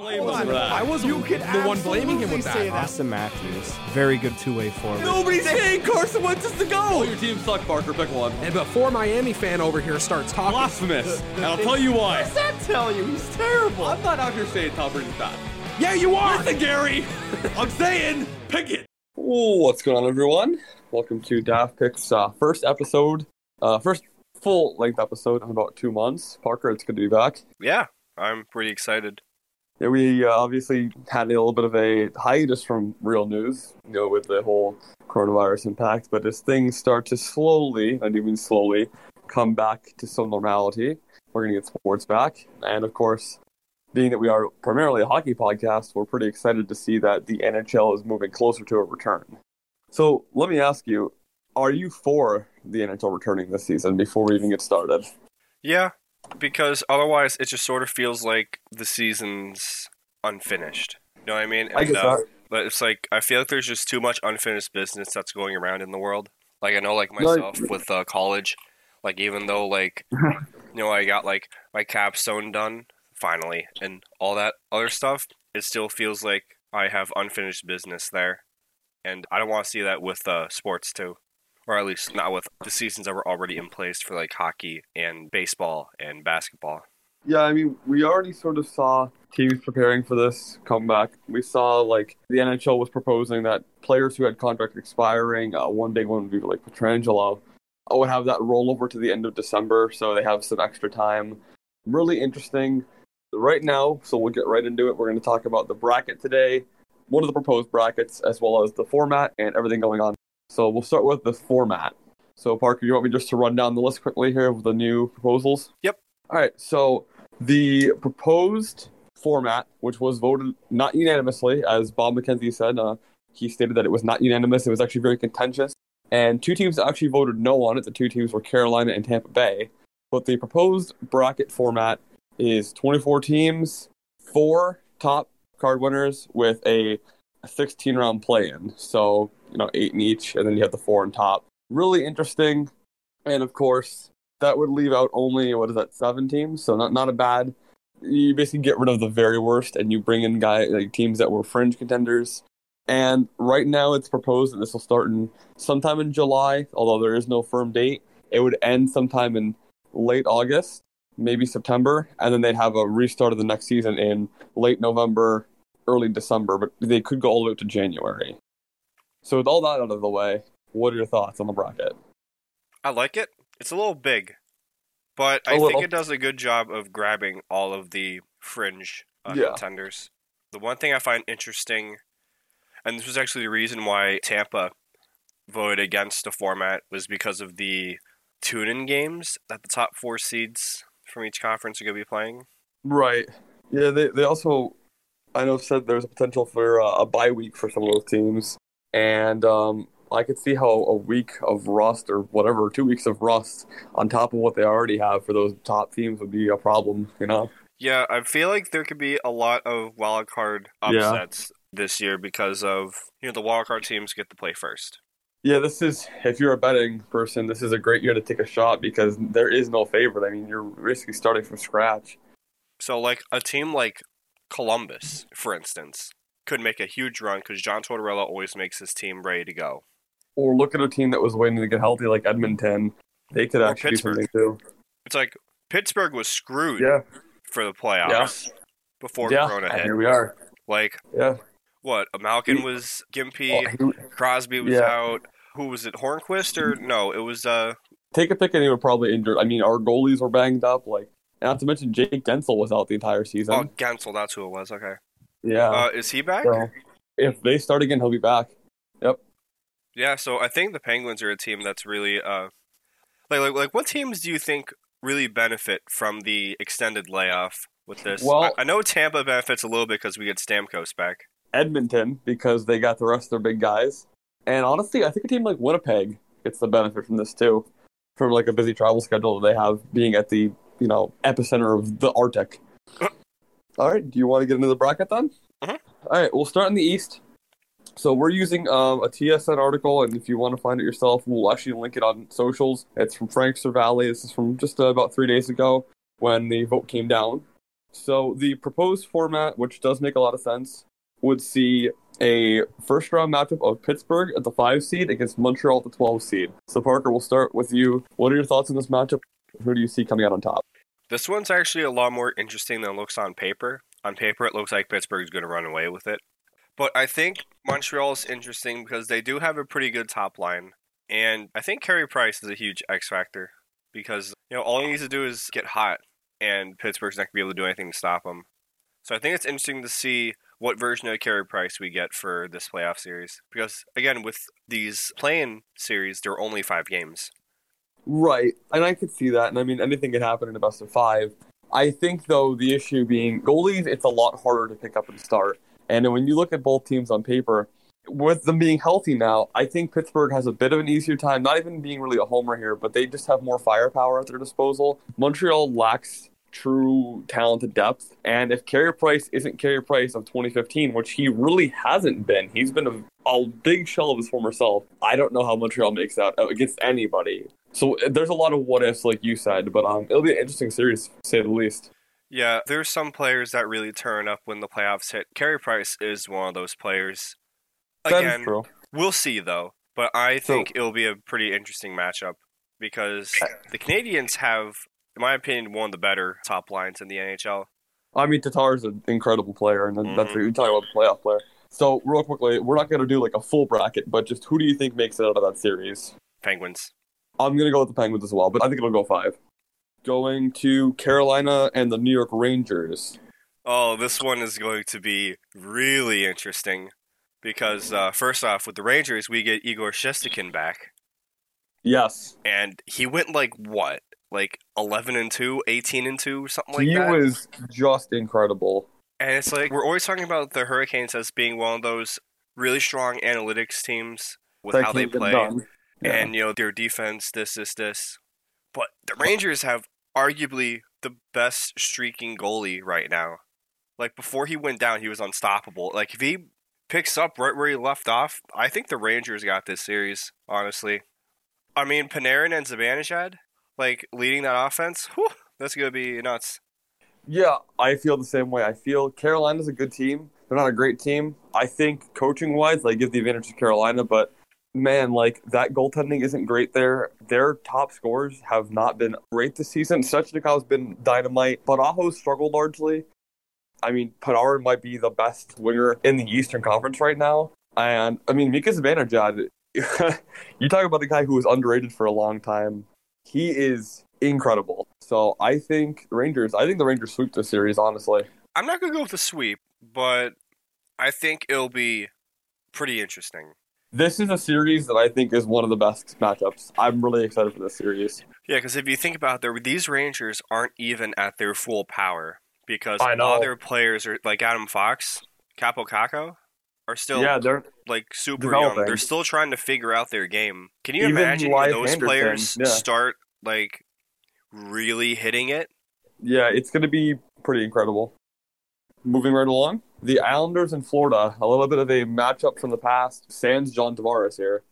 blame us for that. I wasn't You can the one blaming him with that. that. Auston Matthews, very good two-way forward. Nobody's saying Carson Wentz is to go. Your team suck, Parker. Pick one. And before Miami fan over here starts talking, Blasphemous. and I'll tell you why. What's that tell you? He's terrible. I'm not out here saying Tom Brady's bad. yeah, you are. Listen, Gary. I'm saying pick it. what's going on, everyone? Welcome to Daft Picks uh, first episode, uh, first full length episode in about two months. Parker, it's good to be back. Yeah, I'm pretty excited. Yeah, we uh, obviously had a little bit of a hiatus from real news, you know, with the whole coronavirus impact. But as things start to slowly, and even slowly, come back to some normality, we're going to get sports back. And of course, being that we are primarily a hockey podcast, we're pretty excited to see that the NHL is moving closer to a return. So let me ask you, are you for the NHL returning this season before we even get started? Yeah, because otherwise it just sort of feels like the season's unfinished. You know what I mean? I And, get uh, that. But it's like I feel like there's just too much unfinished business that's going around in the world. Like I know, like No, myself with uh, college, like even though like you know I got like my capstone done finally and all that other stuff, it still feels like I have unfinished business there, and I don't want to see that with uh, sports too, or at least not with the seasons that were already in place for like hockey and baseball and basketball. Yeah, I mean, we already sort of saw teams preparing for this comeback. We saw like the NHL was proposing that players who had contract expiring, uh, one big one would be like Pietrangelo, uh, would have that roll over to the end of December, so they have some extra time. Really interesting. Right now, so we'll get right into it. We're going to talk about the bracket today, one of the proposed brackets, as well as the format and everything going on. So we'll start with the format. So Parker, you want me just to run down the list quickly here of the new proposals? Yep. All right, so the proposed format, which was voted not unanimously, as Bob McKenzie said, uh, he stated that it was not unanimous. It was actually very contentious. And two teams actually voted no on it. The two teams were Carolina and Tampa Bay. But the proposed bracket format is 24 teams, four top card winners with a 16 round play in. So, you know, eight in each, and then you have the four on top. Really interesting. And of course, that would leave out only what is that seven teams so not not a bad you basically get rid of the very worst and you bring in guy like teams that were fringe contenders and right now it's proposed that this will start in sometime in july although there is no firm date it would end sometime in late august maybe september and then they'd have a restart of the next season in late november early december but they could go all the way up to january so with all that out of the way what are your thoughts on the bracket I like it. It's a little big, but A I little. think it does a good job of grabbing all of the fringe uh, Yeah. contenders. The one thing I find interesting, and this was actually the reason why Tampa voted against the format, was because of the tune-in games that the top four seeds from each conference are going to be playing. Right. Yeah, they they also I know said there's a potential for uh, a bye week for some of those teams, and um, I could see how a week of rust or whatever, two weeks of rust on top of what they already have for those top teams would be a problem. You know. Yeah, I feel like there could be a lot of wild card Yeah. upsets this year because of you know the wild card teams get to play first. Yeah, this is if you're a betting person, this is a great year to take a shot because there is no favorite. I mean, you're basically starting from scratch. So, like a team like Columbus, for instance, could make a huge run because John Tortorella always makes his team ready to go. Or look at a team that was waiting to get healthy, like Edmonton. They could Or actually do something too. It's like Pittsburgh was screwed Yeah, for the playoffs before yeah. Corona hit. here we are. Like Yeah. what? Malkin was gimpy. Oh, he- Crosby was Yeah. out. Who was it? Hornqvist or no? It was uh. take a pick and he would probably injured. I mean, our goalies were banged up. Like, not to mention Jake Guentzel was out the entire season. Oh, Guentzel. That's who it was. Okay. yeah. Uh, is he back? so if they start again, he'll be back. Yep. Yeah, so I think the Penguins are a team that's really uh like like like what teams do you think really benefit from the extended layoff with this? Well- I, I know Tampa benefits a little bit because we get Stamkos back. Edmonton because they got the rest of their big guys, and honestly, I think a team like Winnipeg gets the benefit from this too, from like a busy travel schedule that they have being at the you know epicenter of the Arctic. All right, do you want to get into the bracket then? Mhm. All right, we'll start in the East. So we're using um, a TSN article, and if you want to find it yourself, we'll actually link it on socials. It's from Frank Seravalli. This is from just uh, about three days ago when the vote came down. So the proposed format, which does make a lot of sense, would see a first round matchup of Pittsburgh at the five seed against Montreal at the 12 seed. So Parker, we'll start with you. What are your thoughts on this matchup? Who do you see coming out on top? This one's actually a lot more interesting than it looks on paper. On paper, it looks like Pittsburgh's going to run away with it. But I think Montreal is interesting because they do have a pretty good top line. And I think Carey Price is a huge X factor because, you know, all he needs to do is get hot and Pittsburgh's not going to be able to do anything to stop him. So I think it's interesting to see what version of Carey Price we get for this playoff series. Because, again, with these playing series, there are only five games. Right, and I could see that. And I mean, anything could happen in a best of five. I think, though, the issue being goalies, it's a lot harder to pick up and start. And when you look at both teams on paper, with them being healthy now, I think Pittsburgh has a bit of an easier time, not even being really a homer here, but they just have more firepower at their disposal. Montreal lacks true talented depth. And if Carey Price isn't Carey Price of 2015, which he really hasn't been, he's been a, a big shell of his former self. I don't know how Montreal makes out against anybody. So there's a lot of what ifs, like you said, but um, it'll be an interesting series, to say the least. Yeah, there's some players that really turn up when the playoffs hit. Carey Price is one of those players. Again, we'll see though, but I think so, it'll be a pretty interesting matchup because the Canadiens have in my opinion, one of the better top lines in the NHL. I mean, Tatar's an incredible player, and mm-hmm. that's you're talking about a playoff player. So, real quickly, we're not going to do like a full bracket, but just who do you think makes it out of that series? Penguins. I'm going to go with the Penguins as well, but I think it'll go five. Going to Carolina and the New York Rangers. Oh, this one is going to be really interesting because, uh, first off, with the Rangers, we get Igor Shesterkin back. Yes. And he went like what? like 11 and 2, 18 and 2, something like he that. He was just incredible. And it's like we're always talking about the Hurricanes as being one of those really strong analytics teams with that how they play. Yeah. And you know, their defense, this, this, this. But the Rangers have arguably the best streaking goalie right now. Like before he went down, he was unstoppable. Like if he picks up right where he left off, I think the Rangers got this series, honestly. I mean, Panarin and Zibanejad, like leading that offense, whew, that's gonna be nuts. Yeah, I feel the same way. I feel Carolina's a good team. They're not a great team. I think coaching wise, they give the advantage to Carolina, but man, like that goaltending isn't great there. Their top scorers have not been great this season. Svechnikov's been dynamite, but Aho struggled largely. I mean, Panarin might be the best winger in the Eastern Conference right now. And I mean, Mika Zibanejad, you talk about the guy who was underrated for a long time he is incredible. So I think Rangers. I think the Rangers sweep the series. Honestly, I'm not gonna go with the sweep, but I think it'll be pretty interesting. This is a series that I think is one of the best matchups. I'm really excited for this series. Yeah, because if you think about it, these Rangers aren't even at their full power because all their players are like Adam Fox, Kaapo Kakko, are still yeah, they're like super developing. young. They're still trying to figure out their game. Can you Even imagine when those Anderson, players yeah. start like really hitting it? Yeah, it's going to be pretty incredible. Moving right along, the Islanders in Florida, a little bit of a matchup from the past. Sans John Tavares here.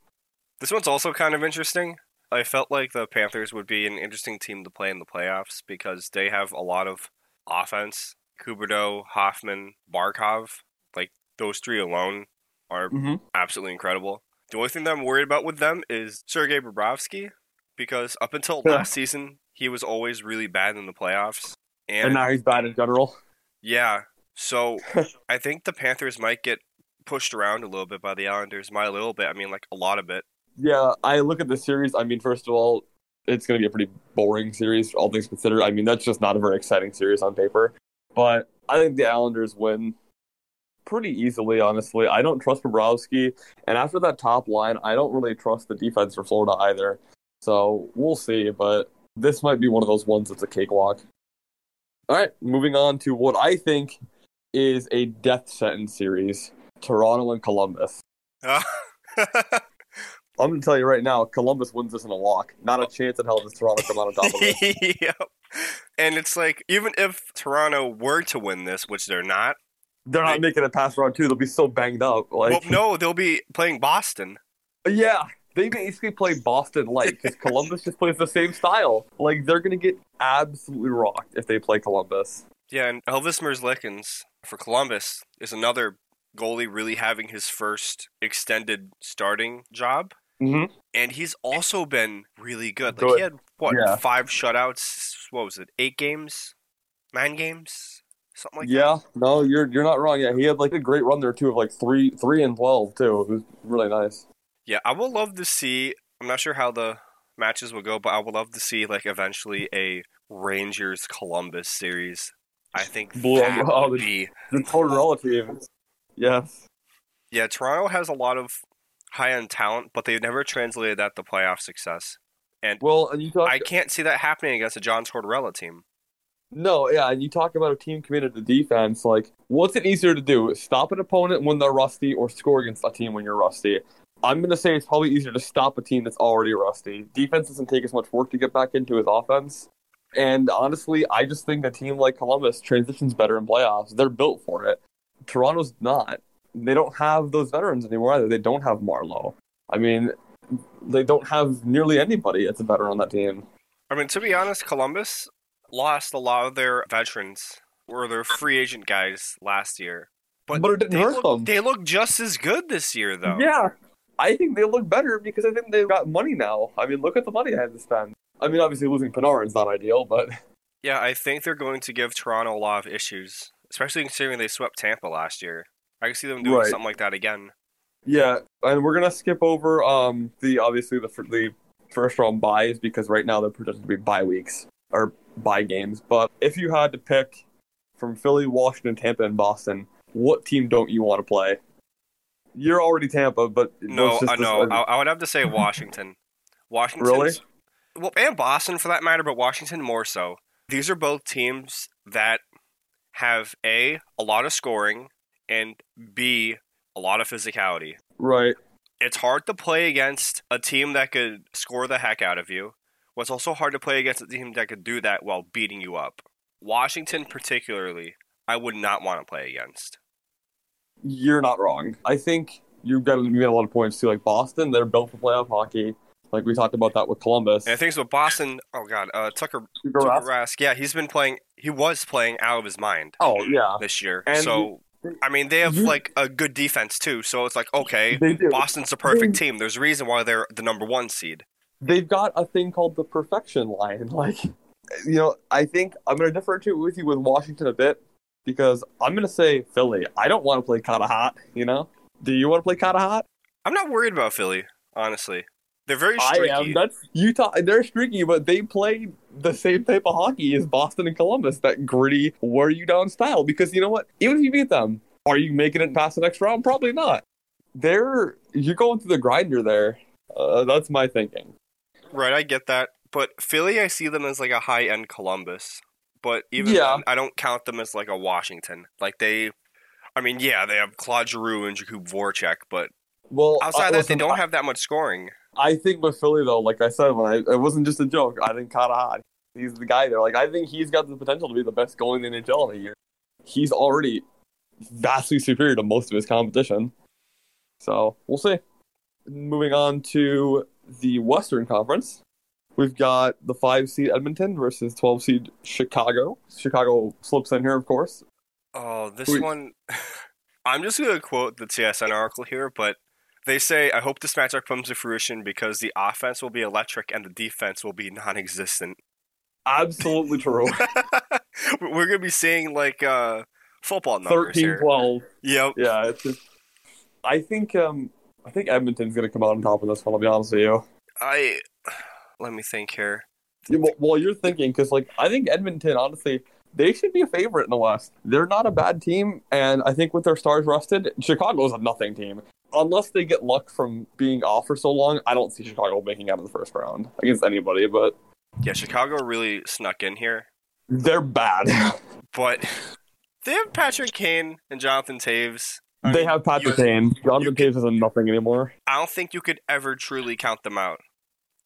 This one's also kind of interesting. I felt like the Panthers would be an interesting team to play in the playoffs because they have a lot of offense. Huberdeau, Hoffman, Barkov like those three alone are mm-hmm. absolutely incredible. The only thing that I'm worried about with them is Sergei Bobrovsky, because up until yeah. last season, he was always really bad in the playoffs. And, and now he's bad in general. Yeah. So I think the Panthers might get pushed around a little bit by the Islanders. My little bit, I mean, like a lot of it. Yeah, I look at the series. I mean, first of all, it's going to be a pretty boring series, all things considered. I mean, that's just not a very exciting series on paper. But I think the Islanders win pretty easily, honestly. I don't trust Bobrovsky, and after that top line, I don't really trust the defense for Florida either. So we'll see, but this might be one of those ones that's a cakewalk. All right, moving on to what I think is a death sentence series: Toronto and Columbus. I'm gonna tell you right now, Columbus wins this in a walk. Not a chance in hell does Toronto come out on top of it. yep. And it's like even if Toronto were to win this, which they're not, they're not they, making it past round two. They'll be so banged up. Like, well, no, they'll be playing Boston. Yeah, they basically play Boston like because Columbus just plays the same style. Like they're gonna get absolutely rocked if they play Columbus. Yeah, and Elvis Merzlikins for Columbus is another goalie really having his first extended starting job. Mm-hmm. And he's also been really good. Like he had what Yeah. five shutouts? What was it? Eight games? Nine games? Something like that. yeah, no, you're you're not wrong. Yeah, he had like a great run there too of like three three and twelve too. It was really nice. Yeah, I would love to see. I'm not sure how the matches will go, but I would love to see like eventually a Rangers Columbus series. I think Blue- that oh, would the- be. The Tortorella team. Yes. Yeah, Toronto has a lot of high end talent, but they've never translated that to playoff success. And Well, and you talk. I can't see that happening against a John Tortorella team. No, yeah, and you talk about a team committed to defense. Like, what's it easier to do? Stop an opponent when they're rusty, or score against a team when you're rusty? I'm gonna say it's probably easier to stop a team that's already rusty. Defense doesn't take as much work to get back into his offense. And honestly, I just think a team like Columbus transitions better in playoffs. They're built for it. Toronto's not. They don't have those veterans anymore either. They don't have Marleau. I mean, they don't have nearly anybody that's a veteran on that team. I mean, to be honest, Columbus lost a lot of their veterans or their free agent guys last year. But, But it didn't they hurt look, them. They look just as good this year, though. Yeah, I think they look better because I think they've got money now. I mean, look at the money I had to spend. I mean, obviously losing Panarin's not ideal, but Yeah, I think they're going to give Toronto a lot of issues, especially considering they swept Tampa last year. I can see them doing Right. something like that again. yeah. And we're gonna skip over um the obviously the the first round buys because right now they're projected to be bye weeks or bye games. But if you had to pick from Philly, Washington, Tampa, and Boston, what team don't you want to play? You're already Tampa, but No, I know. I, I would have to say Washington. Washington. Really? Well, and Boston for that matter, but Washington more so. These are both teams that have a a lot of scoring and b a lot of physicality. right. It's hard to play against a team that could score the heck out of you. What's also hard to play against a team that could do that while beating you up. Washington, particularly, I would not want to play against. you're not wrong. I think you've got you got a lot of points too. Like Boston, they're built for playoff hockey. Like we talked about that with Columbus. And I think with Boston. Oh God, uh, Tucker Tuukka Rask. Rask. Yeah, he's been playing. He was playing out of his mind Oh yeah, this year. And so I mean, they have you- like a good defense too. So it's like okay. Boston's a perfect team. There's a reason why they're the number one seed. They've got a thing called the perfection line. Like you know, I think I'm going to differentiate with you with Washington a bit because I'm going to say Philly. I don't want to play kind of hot. You know, do you want to play kind of hot? I'm not worried about Philly, honestly. They're very I streaky. am. That's Utah. They're streaky, but they play the same type of hockey as Boston and Columbus. That gritty, wear you down style. Because you know what? Even if you beat them, are you making it past the next round? Probably not. They're you're going through the grinder there. Uh, that's my thinking. Right, I get that. But Philly, I see them as like a high end Columbus. But even Yeah. then, I don't count them as like a Washington. Like they, I mean, yeah, they have Claude Giroux and Jakub Voracek, but Well, outside uh, of that, they don't I- have that much scoring. I think with Philly though, like I said, when I it wasn't just a joke. I think Kata he's the guy there. Like I think he's got the potential to be the best goalie in the NHL in a year. He's already vastly superior to most of his competition. So we'll see. Moving on to the Western Conference, we've got the five seed Edmonton versus twelve seed Chicago. Chicago slips in here, of course. Oh, this Wait. one. I'm just going to quote the TSN article here, but they say, I hope this matchup comes to fruition because the offense will be electric and the defense will be non existent. Absolutely true. We're going to be seeing like uh, football numbers 13 here. 12. Yep. Yeah, it's just, I think um I think Edmonton's gonna come out on top of this one. I'll be honest with you. I. Let me think here. Yeah, Well, well you're thinking because like I think Edmonton honestly they should be a favorite in the West. They're not a bad team, and I think with their stars rusted, Chicago's a nothing team. Unless they get luck from being off for so long, I don't see Chicago making out of the first round against anybody. But Yeah, Chicago really snuck in here, they're bad. but they have Patrick Kane and Jonathan Toews. I they mean, have Patrick you- Kane. Jonathan Toews isn't nothing anymore. I don't think you could ever truly count them out.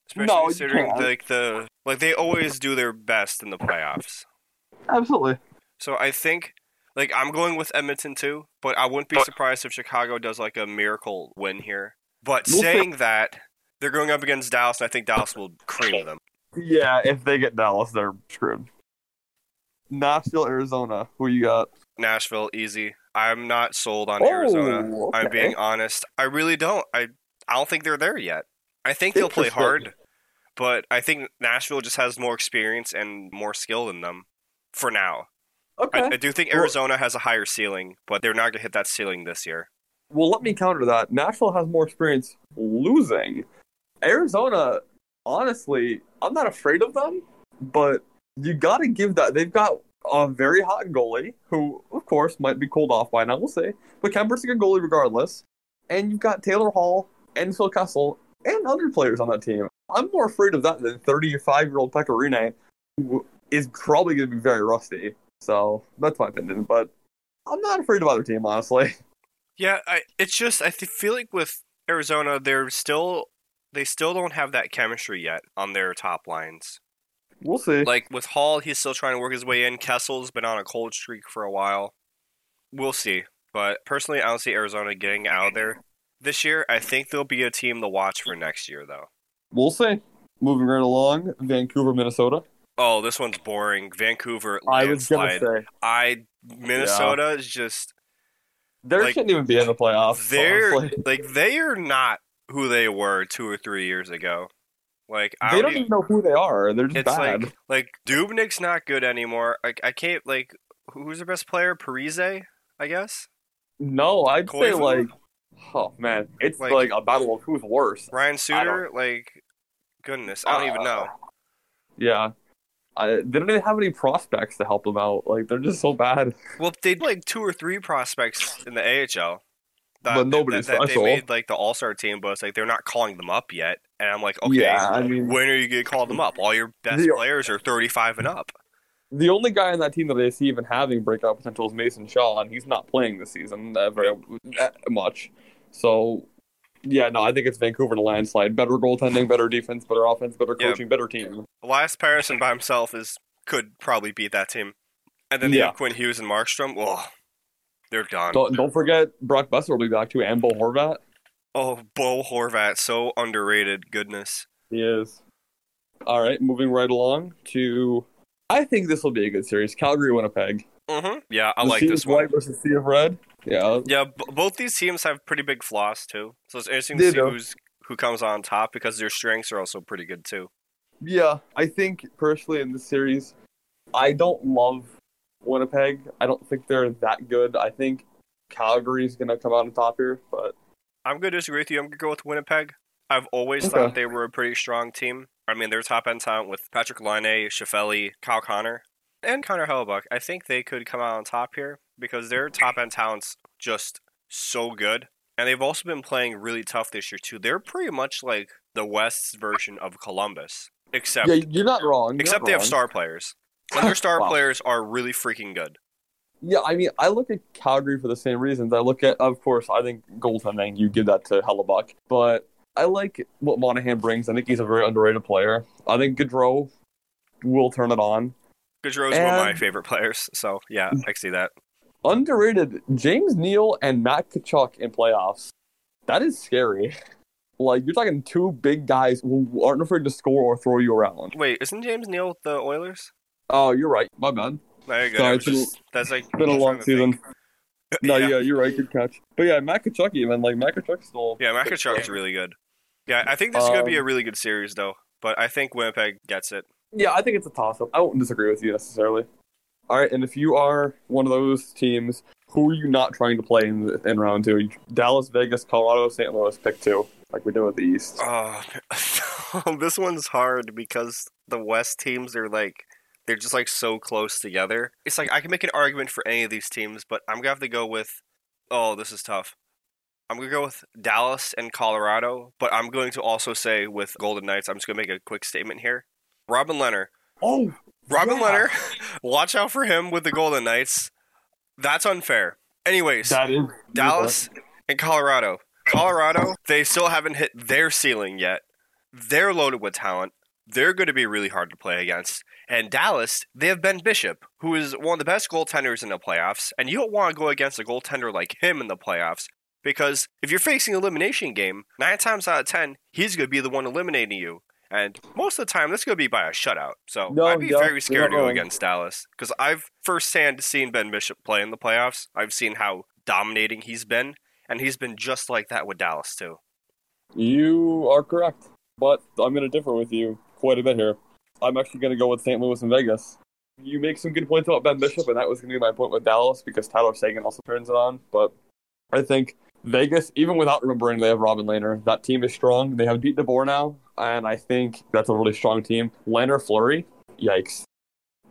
Especially No, you considering can't. like the like they always do their best in the playoffs. Absolutely. So I think like I'm going with Edmonton too, but I wouldn't be surprised if Chicago does like a miracle win here. But saying that, they're going up against Dallas, and I think Dallas will cream them. Yeah, if they get Dallas, they're screwed. Nashville, Arizona. Who you got? Nashville, easy. I'm not sold on Oh, Arizona. I'm being honest. I really don't. I I don't think they're there yet. I think they'll play hard, but I think Nashville just has more experience and more skill than them for now. Okay. I, I do think Well- Arizona has a higher ceiling, but they're not going to hit that ceiling this year. Well, let me counter that. Nashville has more experience losing. Arizona, honestly, I'm not afraid of them, but you got to give that. They've got a very hot goalie who, of course, might be cooled off by now. We'll see. But Kuemper's a good goalie regardless. And you've got Taylor Hall and Phil Kessel and other players on that team. I'm more afraid of that than 35 year old Pekka Rinne, who is probably going to be very rusty. So that's my opinion. But I'm not afraid of either team, honestly. Yeah, I, it's just I feel like with Arizona, they're still they still don't have that chemistry yet on their top lines. We'll see. Like with Hall, he's still trying to work his way in. Kessel's been on a cold streak for a while. We'll see. But personally, I don't see Arizona getting out of there this year. I think they'll be a team to watch for next year, though. We'll see. Moving right along, Vancouver, Minnesota. Oh, this one's boring. Vancouver I was gonna say I Minnesota is just they Like, shouldn't even be in the playoffs. they're honestly. like they are not who they were two or three years ago. Like I They don't even, know who they are. They're just it's bad. like like Dubnyk's not good anymore. Like I can't like who's their best player? Parise, I guess. no, I'd say Koivu? like, oh man, it's Like- like, a battle of who's worse. Ryan Suter, like goodness, I don't even know. Uh, Yeah. I, they don't even have any prospects to help them out. Like they're just so bad. Well, they had like two or three prospects in the AHL. That, But nobody's that, that special. They made like the All Star team, but it's like they're not calling them up yet. And I'm like, okay, Yeah, I mean- when are you gonna call them up? All your best The- players are 35 and up. The only guy on that team that I see even having breakout potential is Mason Shaw, and he's not playing this season uh, very uh, much. So, yeah, no, I think it's Vancouver in a landslide. Better goaltending, better defense, better offense, better Yeah. coaching, better team. Elias Pettersson by himself is could probably beat that team. And then Yeah. Quinn Hughes and Markstrom. Oh, they're done. Don't, don't forget Brock Boeser will be back too, and Bo Horvat. Oh, Bo Horvat, so underrated. Goodness. He is. All right, moving right along to. I think this will be a good series. Calgary, Winnipeg. hmm Yeah, I The like Sea this of one. White versus Sea of Red. Yeah, Yeah, b- both these teams have pretty big flaws too. So it's interesting to see do. who's who comes on top because their strengths are also pretty good too. yeah. I think personally in this series, I don't love Winnipeg. I don't think they're that good. I think Calgary's gonna come out on top here, but I'm to disagree with you. I'm to go with Winnipeg. I've always Okay. thought they were a pretty strong team. I mean, their top end talent with Patrik Laine, Scheifele, Kyle Connor, and Connor Hellebuyck. I think they could come out on top here because their top end talent's just so good. And they've also been playing really tough this year too. They're pretty much like the West's version of Columbus, except yeah, you're not wrong. You're except not they have star players. And their star Wow. players are really freaking good. Yeah, I mean, I look at Calgary for the same reasons. I look at, of course, I think goaltending, you give that to Hellebuyck. But I like what Monahan brings. I think he's a very underrated player. I think Gaudreau will turn it on. Gaudreau's one of my favorite players, so yeah, I see that. Underrated, James Neal and Matt Tkachuk in playoffs. That is scary. Like, you're talking two big guys who aren't afraid to score or throw you around. Wait, isn't James Neal with the Oilers? Oh, you're right. My bad. There you go. Sorry, it's was been- just- that's like been a long season. No, yeah. yeah. you're right. Good catch. But yeah, Matt Tkachuk even. Like, Matt Tkachuk's still. Yeah, Matt Tkachuk's really good. Yeah, I think this is gonna be a Um, really good series though. But I think Winnipeg gets it. Yeah, I think it's a toss up. I won't disagree with you necessarily. All right, and if you are one of those teams, who are you not trying to play in, in round two? Dallas, Vegas, Colorado, St. Louis, pick two, like we do with the East. Oh, this one's hard because the West teams are like they're just like so close together. It's like I can make an argument for any of these teams, but I'm gonna have to go with. Oh, this is tough. I'm gonna go with Dallas and Colorado, but I'm going to also say with Golden Knights. I'm just gonna make a quick statement here. Robin Lehner, Oh, Robin Yeah. Lehner, watch out for him with the Golden Knights. That's unfair. Anyways, that is Dallas and Colorado. Colorado, they still haven't hit their ceiling yet. They're loaded with talent. They're going to be really hard to play against. And Dallas, they have Ben Bishop, who is one of the best goaltenders in the playoffs. And you don't want to go against a goaltender like him in the playoffs because if you're facing an elimination game, nine times out of ten, he's going to be the one eliminating you. And most of the time, this is going to be by a shutout. So No, I'd be yeah, very scared to go against Dallas because I've firsthand seen Ben Bishop play in the playoffs. I've seen how dominating he's been, and he's been just like that with Dallas too. You are correct, but I'm going to differ with you quite a bit here. I'm actually going to go with St. Louis and Vegas. You make some good points about Ben Bishop, and that was going to be my point with Dallas because Tyler Seguin also turns it on. But I think Vegas, even without remembering they have Robin Lehner, that team is strong. They have Pete DeBoer now, and I think that's a really strong team. Lehner, Fleury, yikes.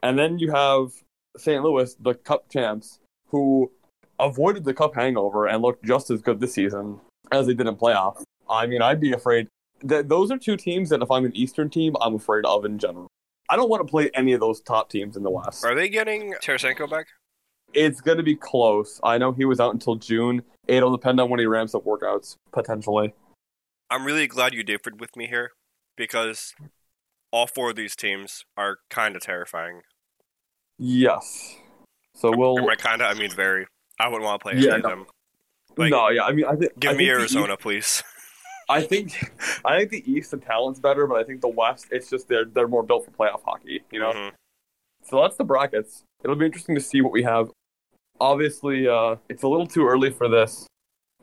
And then you have St. Louis, the Cup champs, who avoided the Cup hangover and looked just as good this season as they did in playoffs. I mean, I'd be afraid. That those are two teams that if I'm an Eastern team, I'm afraid of in general. I don't want to play any of those top teams in the West. Are they getting Tarasenko back? It's going to be close. I know he was out until June. It'll depend on when he ramps up workouts, potentially. I'm really glad you differed with me here because all four of these teams are kind of terrifying. Yes. So we'll. And by kind of, I mean very. I wouldn't want to play Yeah, any of no. them. Like, no, yeah. I mean, I think. Give I me Arizona, please. I think I think the East the talent's better, but I think the West it's just they're they're more built for playoff hockey, you know. Mhm. So that's the brackets. It'll be interesting to see what we have. Obviously, uh, it's a little too early for this,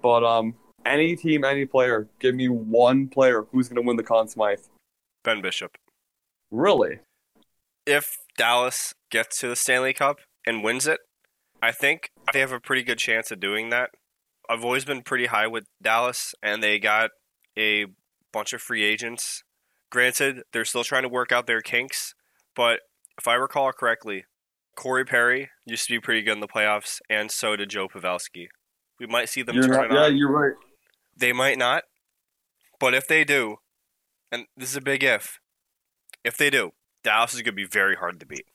but um, any team, any player, give me one player who's going to win the Conn Smythe. Ben Bishop. Really? If Dallas gets to the Stanley Cup and wins it, I think they have a pretty good chance of doing that. I've always been pretty high with Dallas, and they got a bunch of free agents. Granted, they're still trying to work out their kinks, but if I recall correctly, Corey Perry used to be pretty good in the playoffs, and so did Joe Pavelski. We might see them You're turn not- yeah, on. you're right. They might not, but if they do, and this is a big if, if they do, Dallas is going to be very hard to beat,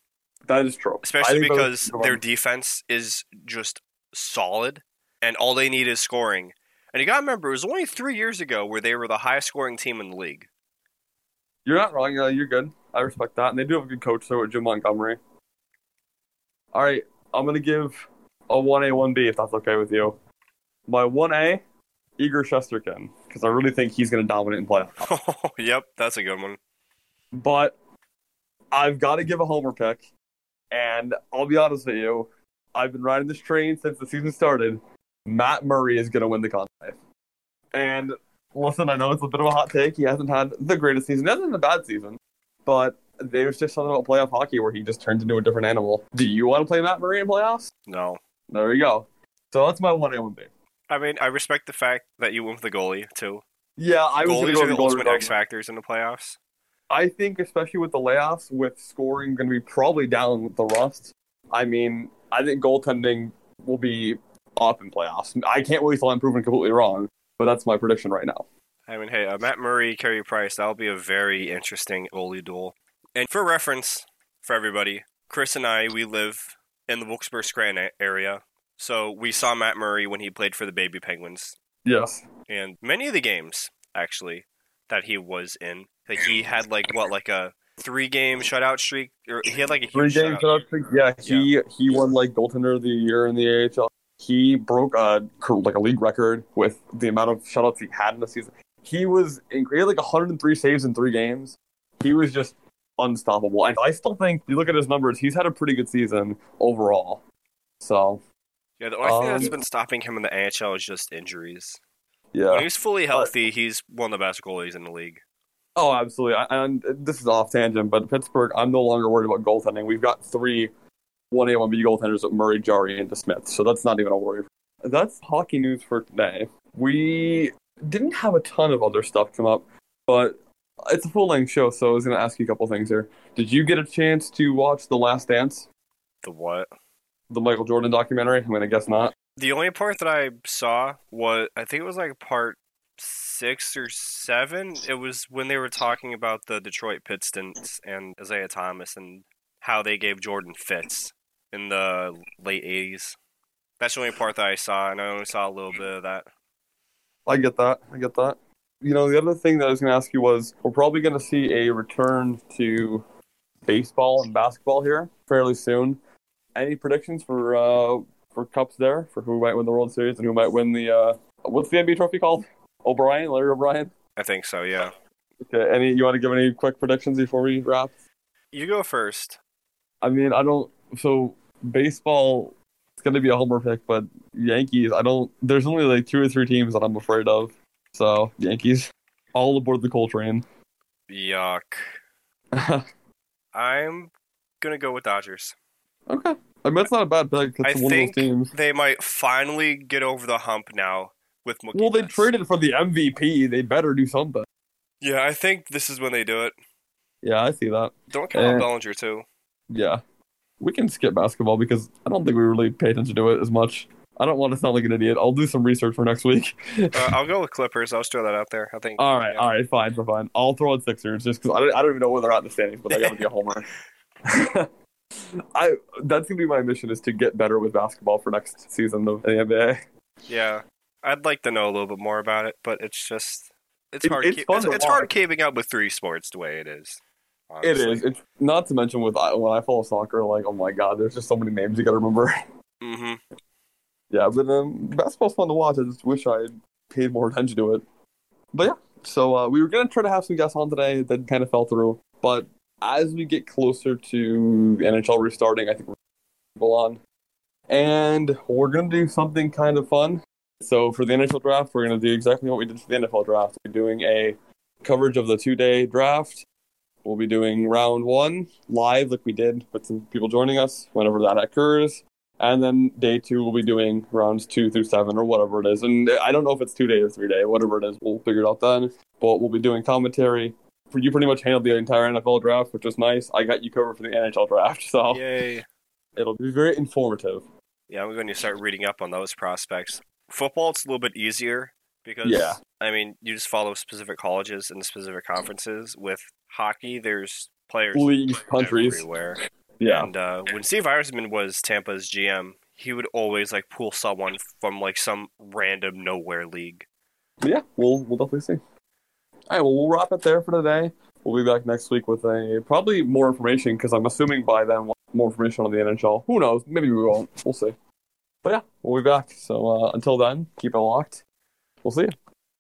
That is true. Especially because their defense is just solid, and all they need is scoring. And you got to remember, it was only three years ago where they were the highest scoring team in the league. You're not wrong. Yeah, you're good. I respect that, and they do have a good coach though, with Jim Montgomery. All right, I'm gonna give a one A, one B if that's okay with you. My one A, Igor Shesterkin, because I really think he's gonna dominate in playoffs. yep, that's a good one. But I've got to give a homer pick, and I'll be honest with you, I've been riding this train since the season started. Matt Murray is gonna win the Smythe. And listen, I know it's a bit of a hot take. He hasn't had the greatest season. He hasn't had a bad season, but there's just something about playoff hockey where he just turns into a different animal. Do you want to play Matt Murray in playoffs? No. There you go. So that's my one A one B. I mean, I respect the fact that you went with the goalie, too. Yeah, I was Goalies go are the with goalie ultimate X factors in the playoffs. I think, especially with the layoffs, with scoring going to be probably down with the rust. I mean, I think goaltending will be up in playoffs. I can't wait till I'm proven completely wrong, but that's my prediction right now. I mean, hey, uh, Matt Murray, Carey Price, that'll be a very interesting goalie duel. And for reference, for everybody, Chris and I, we live in the Wilkes-Barre Scranton area. So we saw Matt Murray when he played for the Baby Penguins. Yes. And many of the games, actually, that he was in, like he had like, what, like a three-game shutout streak? Or he had like a Three games shutout. shutout streak. Yeah, he he won like goaltender of the year in the AHL. He broke a like a league record with the amount of shutouts he had in the season. He was he had like 103 saves in three games. He was just unstoppable. And I still think you look at his numbers, he's had a pretty good season overall. So Yeah, the only thing that's Um, been stopping him in the AHL is just injuries. yeah. When he's fully healthy, he's one of the best goalies in the league. Oh, absolutely. I- And this is off tangent, but Pittsburgh, I'm no longer worried about goaltending. We've got three 1A, 1B goaltenders with Murray, Jarry, and DeSmith, so that's not even a worry. That's hockey news for today. We didn't have a ton of other stuff come up, but it's a full length show, so I was going to ask you a couple things here. Did you get a chance to watch The Last Dance, The what? the Michael Jordan documentary? I mean, I guess not. The only part that I saw was I think it was like part six or seven. It was when they were talking about the Detroit Pistons and Isiah Thomas and how they gave Jordan fits in the late eighties. That's the only part that I saw, and I only saw a little bit of that. I get that. I get that. You know, the other thing that I was going to ask you was we're probably going to see a return to baseball and basketball here fairly soon. Any predictions for uh, for cups there for who might win the World Series and who might win the uh, what's the NBA trophy called? O'Brien, Larry O'Brien. I think so, yeah. Okay. Any? You want to give any quick predictions before we wrap? You go first. I mean, I don't. So baseball, it's gonna be a homer pick, but Yankees. I don't. There's only like two or three teams that I'm afraid of. So Yankees, all aboard the Cole train. Yuck. I'm gonna go with Dodgers. okay. I mean, that's not a bad pick. It's I one think of those teams. they might finally get over the hump now with Mookie. Well, they Betts. traded for the MVP. They better do something. Yeah, I think this is when they do it. Yeah, I see that. Don't count out Eh. Bellinger too. Yeah. We can skip basketball because I don't think we really pay attention to it as much. I don't want to sound like an idiot. I'll do some research for next week. Uh, I'll go with Clippers. I'll just throw that out there. I think. all right, yeah. all right, fine, fine, fine. I'll throw in Sixers just because I don't, I don't even know where they're at in the standings, but I got to be a homer. I that's gonna be my mission is to get better with basketball for next season of the NBA. Yeah, I'd like to know a little bit more about it, but it's just it's It- hard. it's it's, it's hard keeping up with three sports the way it is. It honestly. is. It's not to mention with I- when I follow soccer, like oh my god, there's just so many names you got to remember. Mm-hmm. Yeah, but um, basketball's fun to watch. I just wish I had paid more attention to it. But yeah, so uh, we were gonna try to have some guests on today that kind of fell through. But as we get closer to NHL restarting, I think we're gonna on, and we're gonna do something kind of fun. So for the NHL draft, we're gonna do exactly what we did for the NFL draft. We're doing a coverage of the two-day draft. We'll be doing round one live, like we did, with some people joining us whenever that occurs. And then day two, we'll be doing rounds two through seven or whatever it is. And I don't know if it's two day or three day, whatever it is, we'll figure it out then. But we'll be doing commentary. For you, pretty much handled the entire NFL draft, which was nice. I got you covered for the NHL draft, so Yay! it'll be very informative. Yeah, I'm going to start reading up on those prospects. Football, it's a little bit easier because Yeah. I mean, you just follow specific colleges and specific conferences. With hockey, there's players Leagues, countries, everywhere. Yeah, And uh, when Steve Yzerman was Tampa's GM, he would always like pull someone from like some random nowhere league. yeah. We'll we'll definitely see. All right, well, we'll wrap it there for today. We'll be back next week with a probably more information because I'm assuming by then we'll more information on the NHL. Who knows? Maybe we won't. We'll see. But yeah, we'll be back. So uh, until then, keep it locked. We'll see you.